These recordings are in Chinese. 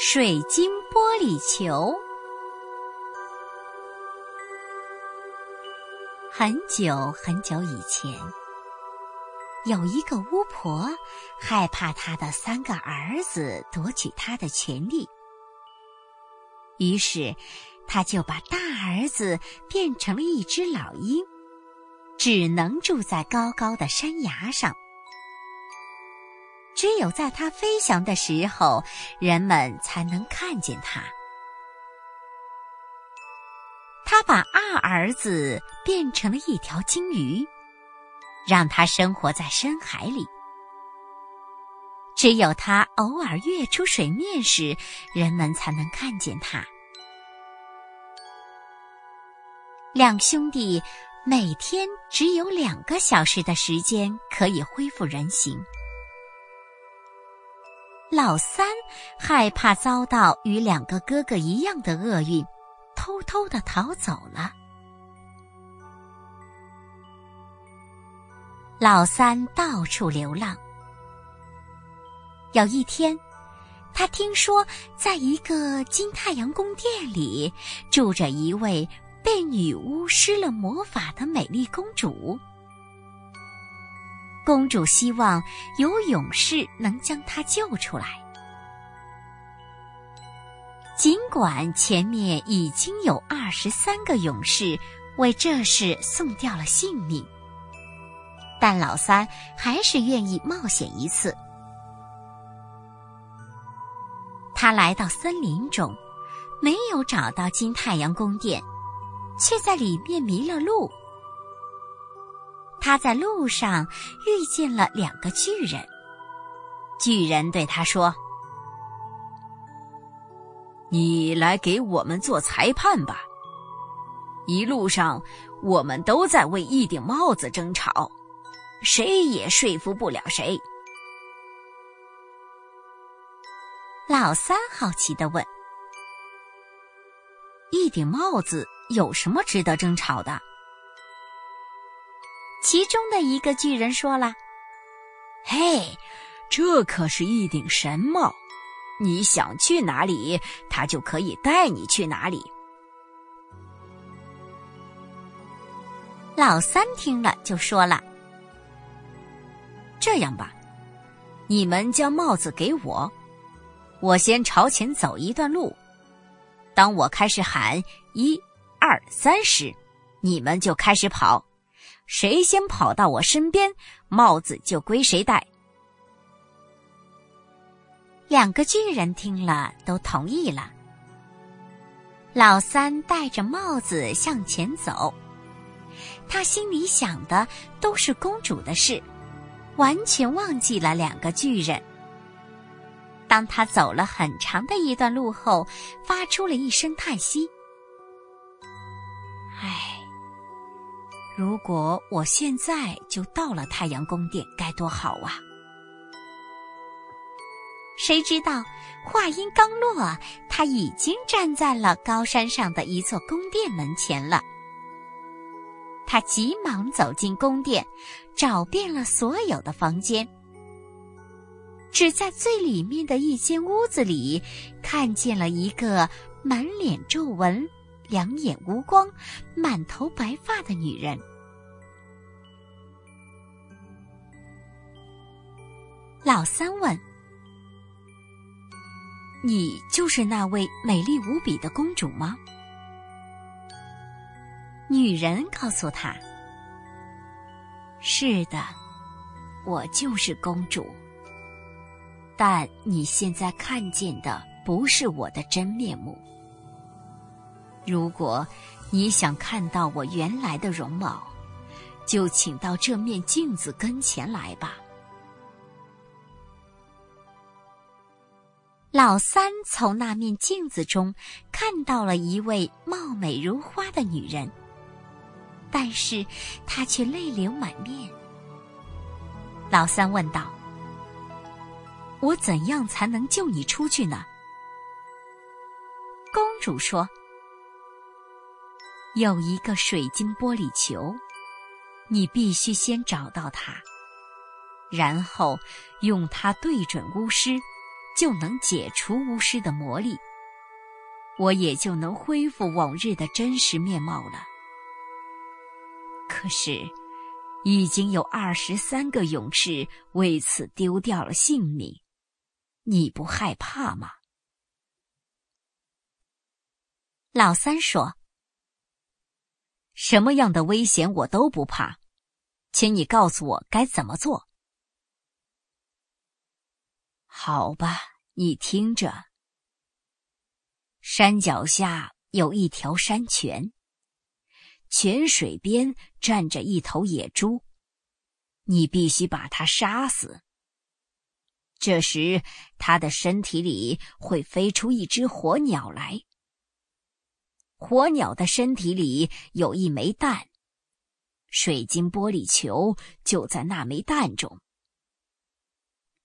水晶玻璃球。很久很久以前，有一个巫婆，害怕她的三个儿子夺取她的权利，于是，她就把大儿子变成了一只老鹰，只能住在高高的山崖上。只有在它飞翔的时候，人们才能看见它。他把二儿子变成了一条金鱼，让它生活在深海里。只有它偶尔跃出水面时，人们才能看见它。两兄弟每天只有两个小时的时间可以恢复人形。老三害怕遭到与两个哥哥一样的厄运，偷偷的逃走了。老三到处流浪。有一天，他听说在一个金太阳宫殿里住着一位被女巫施了魔法的美丽公主。公主希望有勇士能将她救出来。尽管前面已经有二十三个勇士为这事送掉了性命，但老三还是愿意冒险一次。他来到森林中，没有找到金太阳宫殿，却在里面迷了路。他在路上遇见了两个巨人。巨人对他说：“你来给我们做裁判吧。一路上我们都在为一顶帽子争吵，谁也说服不了谁。”老三好奇的问：“一顶帽子有什么值得争吵的？”其中的一个巨人说了：“嘿，这可是一顶神帽，你想去哪里，他就可以带你去哪里。”老三听了就说了：“这样吧，你们将帽子给我，我先朝前走一段路，当我开始喊一、二、三时，你们就开始跑。”谁先跑到我身边，帽子就归谁戴。两个巨人听了都同意了。老三戴着帽子向前走，他心里想的都是公主的事，完全忘记了两个巨人。当他走了很长的一段路后，发出了一声叹息：“如果我现在就到了太阳宫殿，该多好啊！谁知道话音刚落，他已经站在了高山上的一座宫殿门前了。他急忙走进宫殿，找遍了所有的房间，只在最里面的一间屋子里，看见了一个满脸皱纹。两眼无光、满头白发的女人。老三问：“你就是那位美丽无比的公主吗？”女人告诉他：“是的，我就是公主。但你现在看见的不是我的真面目。”如果你想看到我原来的容貌，就请到这面镜子跟前来吧。老三从那面镜子中看到了一位貌美如花的女人，但是她却泪流满面。老三问道：“我怎样才能救你出去呢？”公主说。有一个水晶玻璃球，你必须先找到它，然后用它对准巫师，就能解除巫师的魔力，我也就能恢复往日的真实面貌了。可是，已经有二十三个勇士为此丢掉了性命，你不害怕吗？老三说：“什么样的危险我都不怕，请你告诉我该怎么做。”好吧，你听着。山脚下有一条山泉，泉水边站着一头野猪，你必须把它杀死。这时，它的身体里会飞出一只火鸟来。火鸟的身体里有一枚蛋，水晶玻璃球就在那枚蛋中。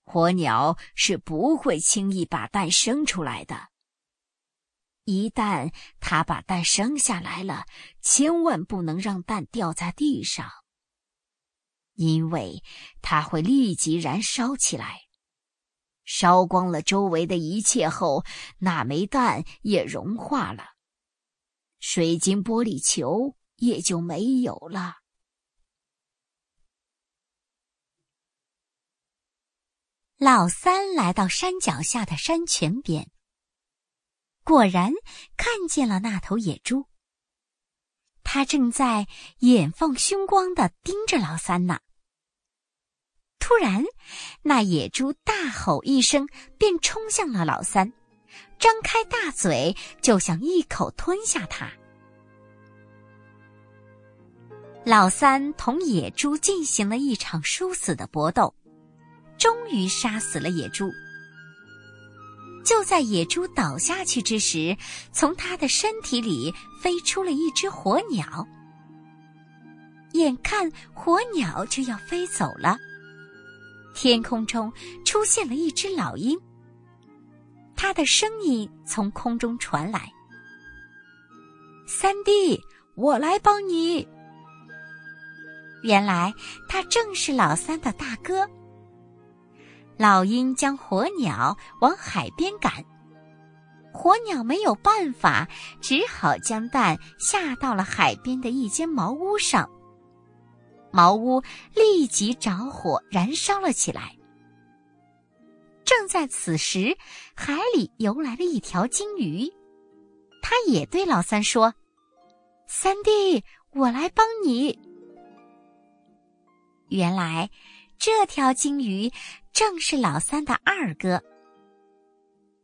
火鸟是不会轻易把蛋生出来的。一旦它把蛋生下来了，千万不能让蛋掉在地上，因为它会立即燃烧起来，烧光了周围的一切后，那枚蛋也融化了。水晶玻璃球也就没有了。老三来到山脚下的山泉边，果然看见了那头野猪。他正在眼放凶光的盯着老三呢。突然，那野猪大吼一声，便冲向了老三。张开大嘴，就想一口吞下它。老三同野猪进行了一场殊死的搏斗，终于杀死了野猪。就在野猪倒下去之时，从它的身体里飞出了一只火鸟。眼看火鸟就要飞走了，天空中出现了一只老鹰。他的声音从空中传来：“三弟，我来帮你。”原来他正是老三的大哥。老鹰将火鸟往海边赶，火鸟没有办法，只好将蛋下到了海边的一间茅屋上。茅屋立即着火，燃烧了起来。正在此时，海里游来了一条金鱼，他也对老三说：“三弟，我来帮你。”原来，这条金鱼正是老三的二哥。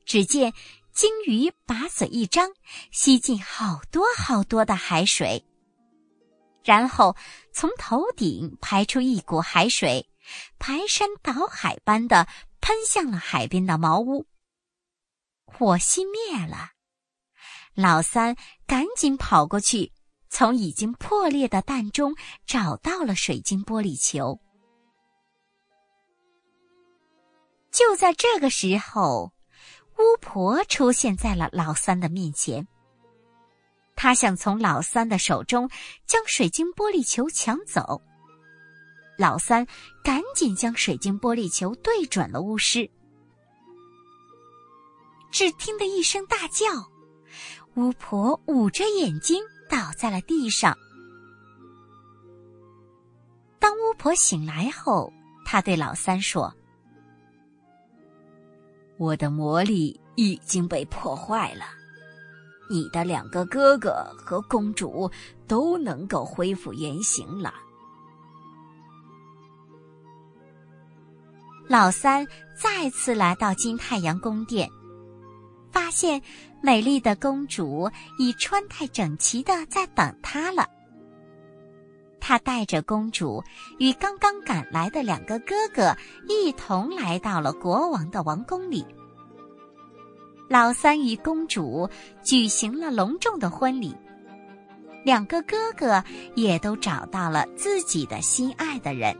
只见金鱼把嘴一张，吸进好多好多的海水，然后从头顶排出一股海水，排山倒海般的。喷向了海边的茅屋，火熄灭了。老三赶紧跑过去，从已经破裂的蛋中找到了水晶玻璃球。就在这个时候，巫婆出现在了老三的面前。她想从老三的手中将水晶玻璃球抢走。老三赶紧将水晶玻璃球对准了巫师，只听得一声大叫，巫婆捂着眼睛倒在了地上。当巫婆醒来后，她对老三说：“我的魔力已经被破坏了，你的两个哥哥和公主都能够恢复原形了。”老三再次来到金太阳宫殿，发现美丽的公主已穿戴整齐的在等他了。他带着公主与刚刚赶来的两个哥哥一同来到了国王的王宫里。老三与公主举行了隆重的婚礼，两个哥哥也都找到了自己的心爱的人。